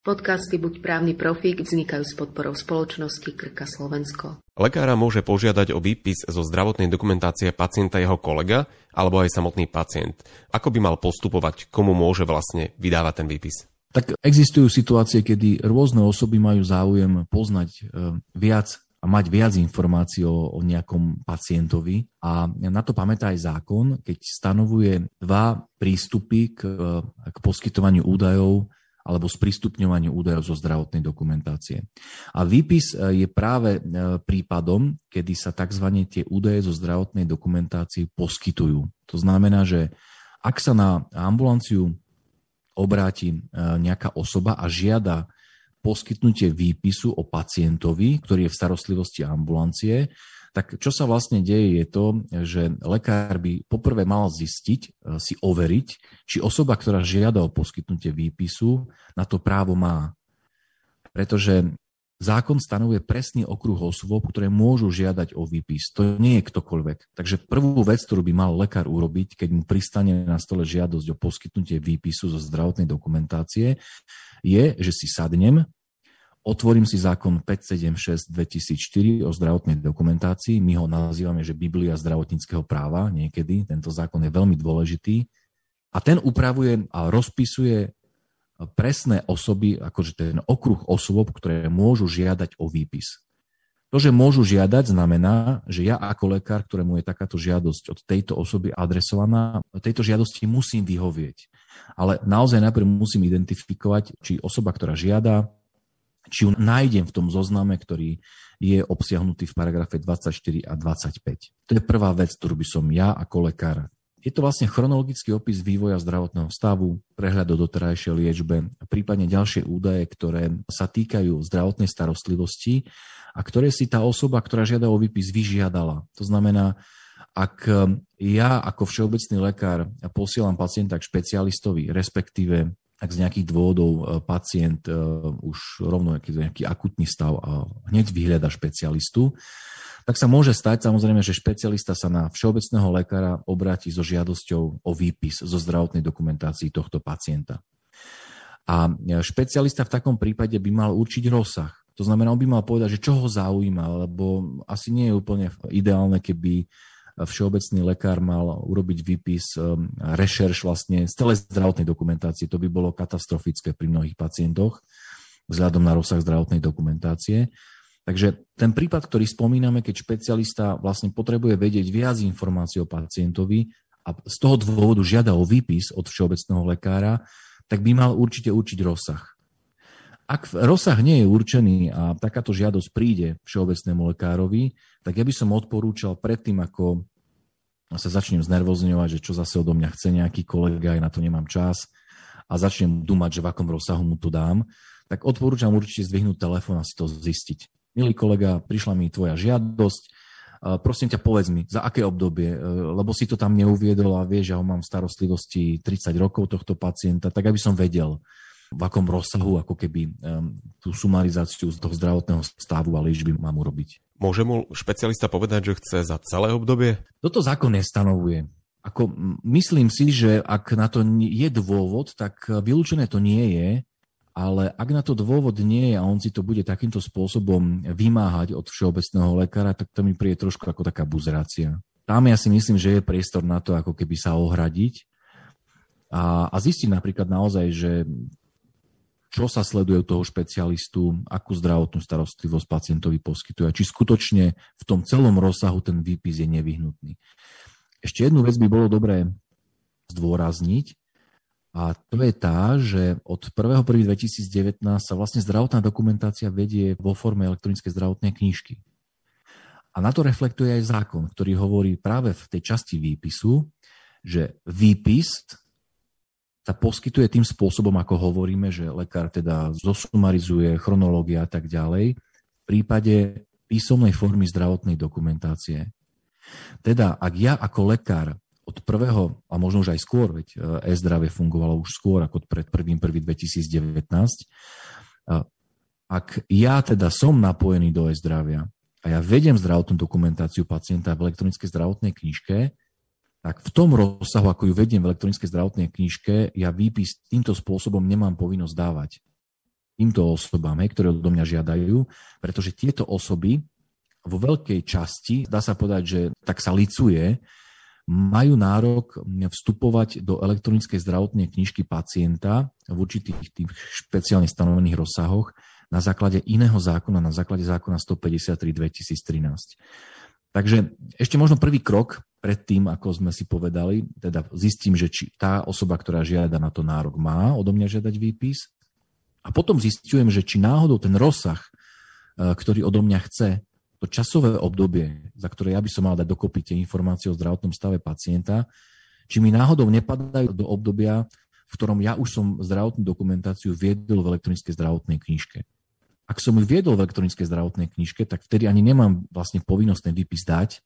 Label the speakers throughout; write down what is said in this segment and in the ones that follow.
Speaker 1: Podcasty Buď právny profík vznikajú s podporou spoločnosti Krka Slovensko.
Speaker 2: Lekára môže požiadať o výpis zo zdravotnej dokumentácie pacienta jeho kolega alebo aj samotný pacient. Ako by mal postupovať, komu môže vlastne vydávať ten výpis?
Speaker 3: Tak existujú situácie, kedy rôzne osoby majú záujem poznať e, viac a mať viac informácií o, o nejakom pacientovi. A na to pamätá aj zákon, keď stanovuje dva prístupy k, e, k poskytovaniu údajov alebo sprístupňovaniu údajov zo zdravotnej dokumentácie. A výpis e, je práve e, prípadom, kedy sa tzv. tie údaje zo zdravotnej dokumentácie poskytujú. To znamená, že ak sa na ambulanciu obráti e, nejaká osoba a žiada poskytnutie výpisu o pacientovi, ktorý je v starostlivosti ambulancie, tak čo sa vlastne deje je to, že lekár by poprvé mal zistiť, e, si overiť, či osoba, ktorá žiada o poskytnutie výpisu, na to právo má. Pretože zákon stanovuje presný okruh osôb, ktoré môžu žiadať o výpis. To nie je ktokoľvek. Takže prvú vec, ktorú by mal lekár urobiť, keď mu pristane na stole žiadosť o poskytnutie výpisu zo zdravotnej dokumentácie, je, že si sadnem Otvorím si zákon 576 2004 o zdravotnej dokumentácii. My ho nazývame, že Biblia zdravotníckého práva niekedy. Tento zákon je veľmi dôležitý. A ten upravuje a rozpisuje presné osoby, akože ten okruh osôb, ktoré môžu žiadať o výpis. To, že môžu žiadať, znamená, že ja ako lekár, ktorému je takáto žiadosť od tejto osoby adresovaná, tejto žiadosti musím vyhovieť. Ale naozaj najprv musím identifikovať, či osoba, ktorá žiada, či ju nájdem v tom zozname, ktorý je obsiahnutý v paragrafe 24 a 25. To je prvá vec, ktorú by som ja ako lekár je to vlastne chronologický opis vývoja zdravotného stavu, prehľad o doterajšej liečbe, prípadne ďalšie údaje, ktoré sa týkajú zdravotnej starostlivosti a ktoré si tá osoba, ktorá žiada o výpis, vyžiadala. To znamená, ak ja ako všeobecný lekár posielam pacienta k špecialistovi, respektíve ak z nejakých dôvodov e, pacient e, už rovno nejaký, nejaký akutný stav a hneď vyhľada špecialistu, tak sa môže stať samozrejme, že špecialista sa na všeobecného lekára obráti so žiadosťou o výpis zo zdravotnej dokumentácii tohto pacienta. A e, špecialista v takom prípade by mal určiť rozsah. To znamená, on by mal povedať, že čo ho zaujíma, lebo asi nie je úplne ideálne, keby všeobecný lekár mal urobiť výpis, um, rešerš vlastne z celej zdravotnej dokumentácie. To by bolo katastrofické pri mnohých pacientoch vzhľadom na rozsah zdravotnej dokumentácie. Takže ten prípad, ktorý spomíname, keď špecialista vlastne potrebuje vedieť viac informácií o pacientovi a z toho dôvodu žiada o výpis od všeobecného lekára, tak by mal určite určiť rozsah. Ak rozsah nie je určený a takáto žiadosť príde všeobecnému lekárovi, tak ja by som odporúčal predtým, ako sa začnem znervozňovať, že čo zase odo mňa chce nejaký kolega, aj na to nemám čas a začnem dumať, že v akom rozsahu mu to dám, tak odporúčam určite zdvihnúť telefón a si to zistiť. Milý kolega, prišla mi tvoja žiadosť, prosím ťa povedz mi, za aké obdobie, e, lebo si to tam neuviedol a vieš, že ja ho mám v starostlivosti 30 rokov tohto pacienta, tak aby som vedel, v akom rozsahu ako keby tú sumarizáciu z toho zdravotného stavu a liečby mám urobiť.
Speaker 2: Môže mu špecialista povedať, že chce za celé obdobie?
Speaker 3: Toto zákon nestanovuje. Ako, myslím si, že ak na to je dôvod, tak vylúčené to nie je, ale ak na to dôvod nie je a on si to bude takýmto spôsobom vymáhať od všeobecného lekára, tak to mi príde trošku ako taká buzerácia. Tam ja si myslím, že je priestor na to, ako keby sa ohradiť a, a zistiť napríklad naozaj, že čo sa sleduje u toho špecialistu, akú zdravotnú starostlivosť pacientovi poskytuje, či skutočne v tom celom rozsahu ten výpis je nevyhnutný. Ešte jednu vec by bolo dobré zdôrazniť, a to je tá, že od 1.1.2019 sa vlastne zdravotná dokumentácia vedie vo forme elektronickej zdravotnej knižky. A na to reflektuje aj zákon, ktorý hovorí práve v tej časti výpisu, že výpis sa poskytuje tým spôsobom, ako hovoríme, že lekár teda zosumarizuje chronológia a tak ďalej, v prípade písomnej formy zdravotnej dokumentácie. Teda, ak ja ako lekár od prvého, a možno už aj skôr, veď e, e-zdravie fungovalo už skôr ako pred 1.1.2019, ak ja teda som napojený do e-zdravia a ja vediem zdravotnú dokumentáciu pacienta v elektronickej zdravotnej knižke, tak v tom rozsahu, ako ju vediem v elektronickej zdravotnej knižke, ja výpis týmto spôsobom nemám povinnosť dávať. týmto osobám, hej, ktoré odo mňa žiadajú, pretože tieto osoby vo veľkej časti, dá sa povedať, že tak sa licuje, majú nárok vstupovať do elektronickej zdravotnej knižky pacienta v určitých tých špeciálne stanovených rozsahoch na základe iného zákona, na základe zákona 153 2013. Takže ešte možno prvý krok pred tým, ako sme si povedali, teda zistím, že či tá osoba, ktorá žiada na to nárok, má odo mňa žiadať výpis, a potom zistujem, že či náhodou ten rozsah, e, ktorý odo mňa chce, to časové obdobie, za ktoré ja by som mal dať dokopy tie informácie o zdravotnom stave pacienta, či mi náhodou nepadajú do obdobia, v ktorom ja už som zdravotnú dokumentáciu viedol v elektronickej zdravotnej knižke. Ak som ju viedol v elektronickej zdravotnej knižke, tak vtedy ani nemám vlastne povinnosť ten výpis dať,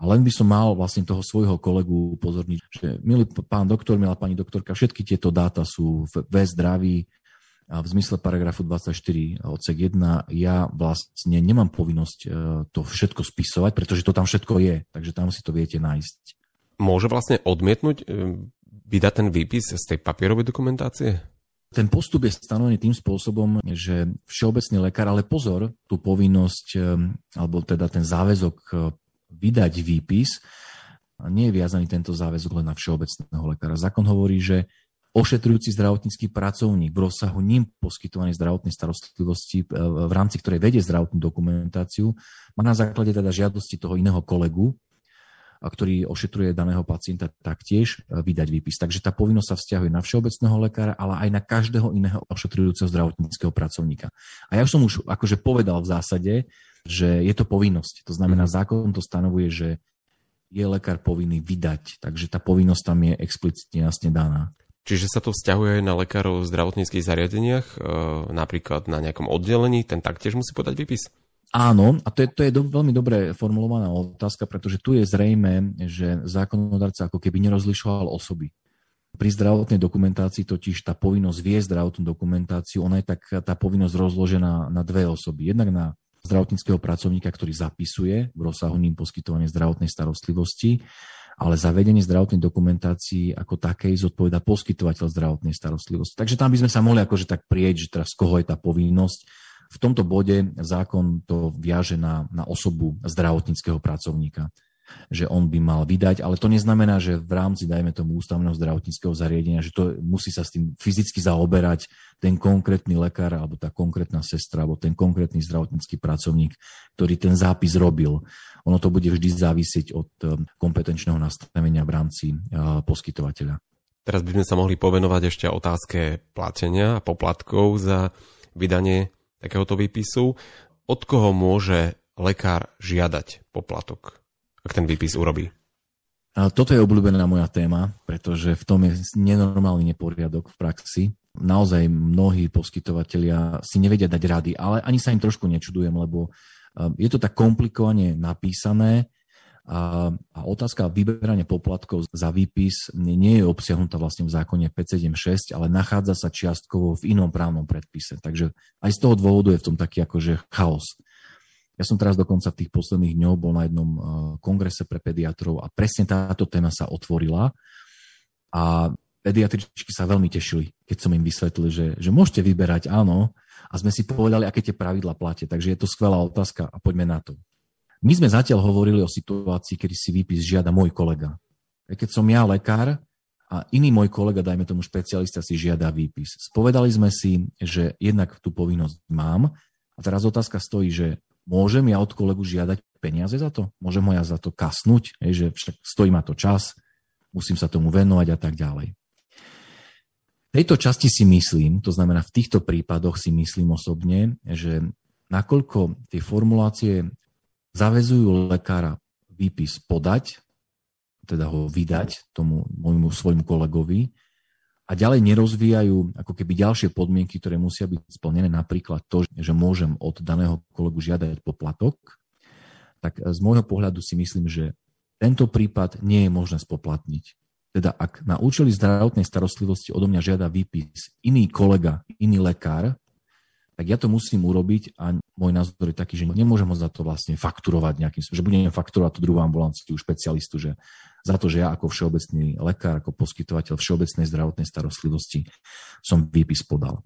Speaker 3: a len by som mal vlastne toho svojho kolegu upozorniť, že milý pán doktor, milá pani doktorka, všetky tieto dáta sú v, zdraví, v zmysle paragrafu 24 odsek 1 ja vlastne nemám povinnosť e, to všetko spisovať, pretože to tam všetko je, takže tam si to viete nájsť.
Speaker 2: Môže vlastne odmietnúť e, vydať ten výpis z tej papierovej dokumentácie?
Speaker 3: Ten postup je stanovený tým spôsobom, že všeobecný lekár, ale pozor, tú povinnosť, e, alebo teda ten záväzok vydať výpis, nie je viazaný tento záväzok len na všeobecného lekára. Zákon hovorí, že ošetrujúci zdravotnícky pracovník v rozsahu ním poskytovanej zdravotnej starostlivosti, e, v rámci ktorej vedie zdravotnú dokumentáciu, má na základe teda žiadosti toho iného kolegu, ktorý ošetruje daného pacienta, taktiež e, vydať výpis. Takže tá povinnosť sa vzťahuje na všeobecného lekára, ale aj na každého iného ošetrujúceho zdravotníckého pracovníka. A ja som už akože povedal v zásade, že je to povinnosť. To znamená, mm. zákon to stanovuje, že je lekár povinný vydať, takže tá povinnosť tam je explicitne jasne daná.
Speaker 2: Čiže sa to vzťahuje aj na lekárov v zdravotníckých zariadeniach, e, napríklad na nejakom oddelení, ten taktiež musí podať výpis?
Speaker 3: Áno, a to je, to je do, veľmi dobre formulovaná otázka, pretože tu je zrejme, že zákonodarca ako keby nerozlišoval osoby. Pri zdravotnej dokumentácii totiž tá povinnosť vie zdravotnú dokumentáciu, ona je tak tá povinnosť rozložená na dve osoby. Jednak na zdravotníckého pracovníka, ktorý zapisuje v rozsahu ním poskytovanie zdravotnej starostlivosti ale za vedenie zdravotnej dokumentácii ako takej zodpoveda poskytovateľ zdravotnej starostlivosti. Takže tam by sme sa mohli akože tak prieť, že teraz koho je tá povinnosť. V tomto bode zákon to viaže na, na osobu zdravotníckého pracovníka že on by mal vydať, ale to neznamená, že v rámci, dajme tomu, ústavného zdravotníckého zariadenia, že to musí sa s tým fyzicky zaoberať ten konkrétny lekár, alebo tá konkrétna sestra, alebo ten konkrétny zdravotnícky pracovník, ktorý ten zápis robil. Ono to bude vždy závisieť od eh, kompetenčného nastavenia v rámci eh, poskytovateľa.
Speaker 2: Teraz by sme sa mohli povenovať ešte otázke platenia a poplatkov za vydanie takéhoto výpisu. Od koho môže lekár žiadať poplatok? ak ten výpis urobí?
Speaker 3: Toto je obľúbená moja téma, pretože v tom je nenormálny neporiadok v praxi. Naozaj mnohí poskytovateľia si nevedia dať rady, ale ani sa im trošku nečudujem, lebo je to tak komplikovane napísané a, a otázka vyberania poplatkov za výpis nie je obsiahnutá vlastne v zákone 576, ale nachádza sa čiastkovo v inom právnom predpise. Takže aj z toho dôvodu je v tom taký akože chaos. Ja som teraz dokonca v tých posledných dňoch bol na jednom eh, kongrese pre pediatrov a presne táto téma sa otvorila a pediatričky sa veľmi tešili, keď som im vysvetlil, že, že môžete vyberať, áno, a sme si povedali, aké tie pravidla platia. Takže je to skvelá otázka a poďme na to. My sme zatiaľ hovorili o situácii, kedy si výpis žiada môj kolega. Keď som ja lekár a iný môj kolega, dajme tomu špecialista, si žiada výpis. Spovedali sme si, že jednak tú povinnosť mám a teraz otázka stojí, že môžem ja od kolegu žiadať peniaze za to? Môžem ho ja za to kasnúť, hej, že však stojí ma to čas, musím sa tomu venovať a tak ďalej. V tejto časti si myslím, to znamená v týchto prípadoch si myslím osobne, že nakoľko tie formulácie zavezujú lekára výpis podať, teda ho vydať tomu môjmu svojmu kolegovi, a ďalej nerozvíjajú ako keby ďalšie podmienky, ktoré musia byť splnené, napríklad to, že môžem od daného kolegu žiadať poplatok, tak z môjho pohľadu si myslím, že tento prípad nie je možné spoplatniť. Teda ak na účely zdravotnej starostlivosti odo mňa žiada výpis iný kolega, iný lekár, tak ja to musím urobiť a môj názor je taký, že nemôžem ho za to vlastne fakturovať nejakým že budem fakturovať tú druhú ambulanciu špecialistu, že za to, že ja ako všeobecný lekár, ako poskytovateľ všeobecnej zdravotnej starostlivosti som výpis podal.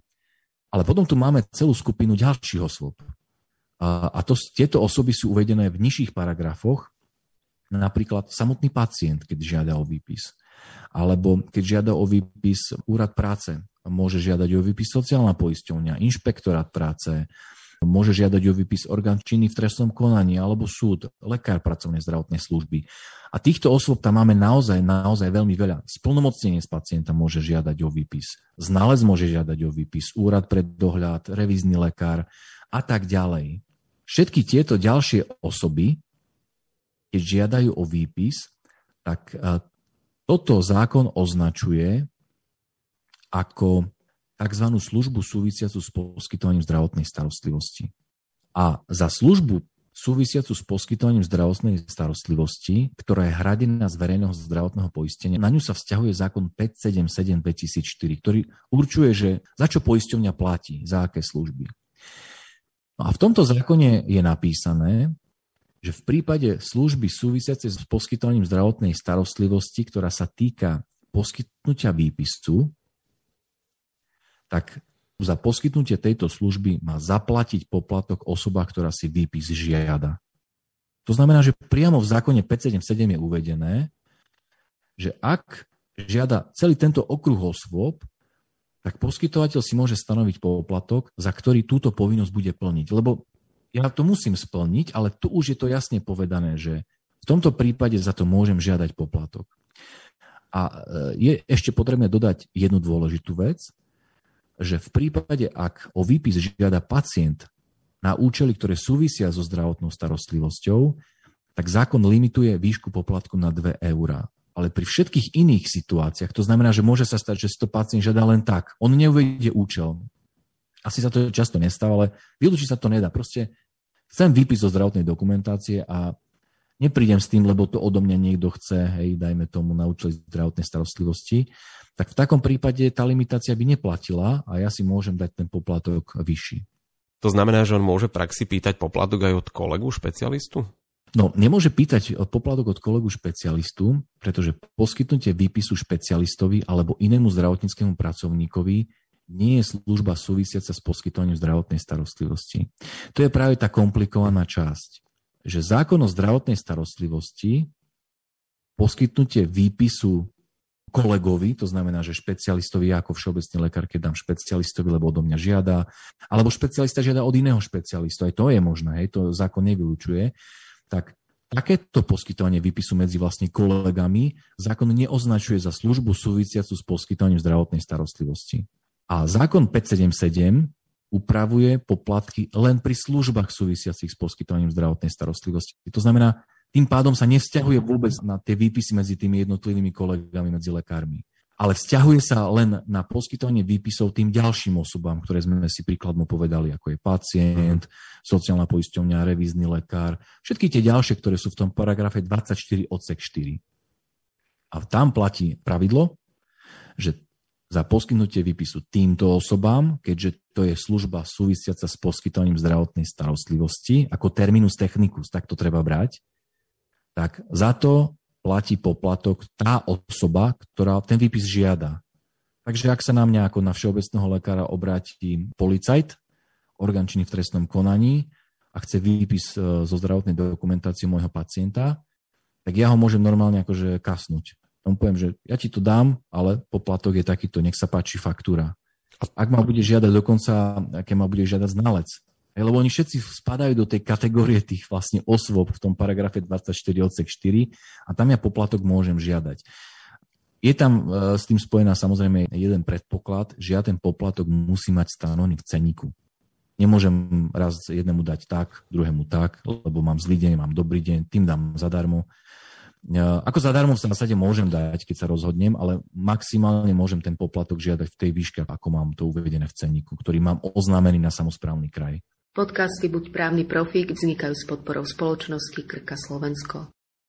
Speaker 3: Ale potom tu máme celú skupinu ďalších osôb. A, a to, tieto osoby sú uvedené v nižších paragrafoch, napríklad samotný pacient, keď žiada o výpis. Alebo keď žiada o výpis úrad práce, môže žiadať o výpis sociálna poisťovňa, inšpektorát práce, môže žiadať o výpis orgán činný v trestnom konaní alebo súd, lekár pracovnej zdravotnej služby. A týchto osôb tam máme naozaj, naozaj veľmi veľa. Splnomocnenie z pacienta môže žiadať o výpis, znalec môže žiadať o výpis, úrad pre dohľad, revízny lekár a tak ďalej. Všetky tieto ďalšie osoby, keď žiadajú o výpis, tak e, toto zákon označuje ako tzv. službu súvisiacu s poskytovaním zdravotnej starostlivosti. A za službu súvisiacu s poskytovaním zdravotnej starostlivosti, ktorá je hradená z verejného zdravotného poistenia. Na ňu sa vzťahuje zákon 577 2004, ktorý určuje, že za čo poisťovňa platí, za aké služby. No a v tomto zákone je napísané, že v prípade služby súvisiacej s poskytovaním zdravotnej starostlivosti, ktorá sa týka poskytnutia výpisu, tak za poskytnutie tejto služby má zaplatiť poplatok osoba, ktorá si výpis žiada. To znamená, že priamo v zákone 577 je uvedené, že ak žiada celý tento okruh osôb, tak poskytovateľ si môže stanoviť poplatok, za ktorý túto povinnosť bude plniť. Lebo ja to musím splniť, ale tu už je to jasne povedané, že v tomto prípade za to môžem žiadať poplatok. A e, je ešte potrebné dodať jednu dôležitú vec, že v prípade, ak o výpis žiada pacient na účely, ktoré súvisia so zdravotnou starostlivosťou, tak zákon limituje výšku poplatku na 2 eurá. Ale pri všetkých iných situáciách, to znamená, že môže sa stať, že si to pacient žiada len tak. On neuvedie účel. Asi sa to často nestáva, ale vylúčiť sa to nedá. Proste chcem výpis zo zdravotnej dokumentácie a neprídem s tým, lebo to odo mňa niekto chce, hej, dajme tomu na účely zdravotnej starostlivosti tak v takom prípade tá limitácia by neplatila a ja si môžem dať ten poplatok vyšší.
Speaker 2: To znamená, že on môže praxi pýtať poplatok aj od kolegu špecialistu?
Speaker 3: No, nemôže pýtať poplatok od kolegu špecialistu, pretože poskytnutie výpisu špecialistovi alebo inému zdravotníckému pracovníkovi nie je služba súvisiaca s poskytovaním zdravotnej starostlivosti. To je práve tá komplikovaná časť, že zákon o zdravotnej starostlivosti poskytnutie výpisu kolegovi, to znamená, že špecialistovi, ja ako všeobecný lekár, keď dám špecialistovi, lebo odo mňa žiada, alebo špecialista žiada od iného špecialistu, aj to je možné, hej, to zákon nevylučuje, tak takéto poskytovanie výpisu medzi vlastne kolegami zákon neoznačuje za službu súvisiacu s poskytovaním zdravotnej starostlivosti. A zákon 577 upravuje poplatky len pri službách súvisiacich s poskytovaním zdravotnej starostlivosti. To znamená, tým pádom sa nevzťahuje vôbec na tie výpisy medzi tými jednotlivými kolegami, medzi lekármi. Ale vzťahuje sa len na poskytovanie výpisov tým ďalším osobám, ktoré sme si príkladmo povedali, ako je pacient, sociálna poisťovňa, revízny lekár, všetky tie ďalšie, ktoré sú v tom paragrafe 24 odsek 4. A tam platí pravidlo, že za poskytnutie výpisu týmto osobám, keďže to je služba súvisiaca s poskytovaním zdravotnej starostlivosti, ako terminus technicus, tak to treba brať, tak za to platí poplatok tá osoba, ktorá ten výpis žiada. Takže ak sa na mňa ako na všeobecného lekára obráti policajt, orgán činný v trestnom konaní a chce výpis e, zo zdravotnej dokumentácie môjho pacienta, tak ja ho môžem normálne akože kasnúť. Tomu poviem, že ja ti to dám, ale poplatok je takýto, nech sa páči faktúra. Ak ma bude žiadať dokonca, aké ma bude žiadať znalec, lebo oni všetci spadajú do tej kategórie tých vlastne osôb v tom paragrafe 24 odsek 4 a tam ja poplatok môžem žiadať. Je tam e, s tým spojená samozrejme jeden predpoklad, že ja ten poplatok musí mať stanovený v ceníku. Nemôžem raz jednému dať tak, druhému tak, lebo mám zlý deň, mám dobrý deň, tým dám zadarmo. E, ako zadarmo v zásade môžem dať, keď sa rozhodnem, ale maximálne môžem ten poplatok žiadať v tej výške, ako mám to uvedené v cenníku, ktorý mám oznámený na samozprávny kraj.
Speaker 1: Podcasty Buď právny profík vznikajú s podporou spoločnosti Krka Slovensko.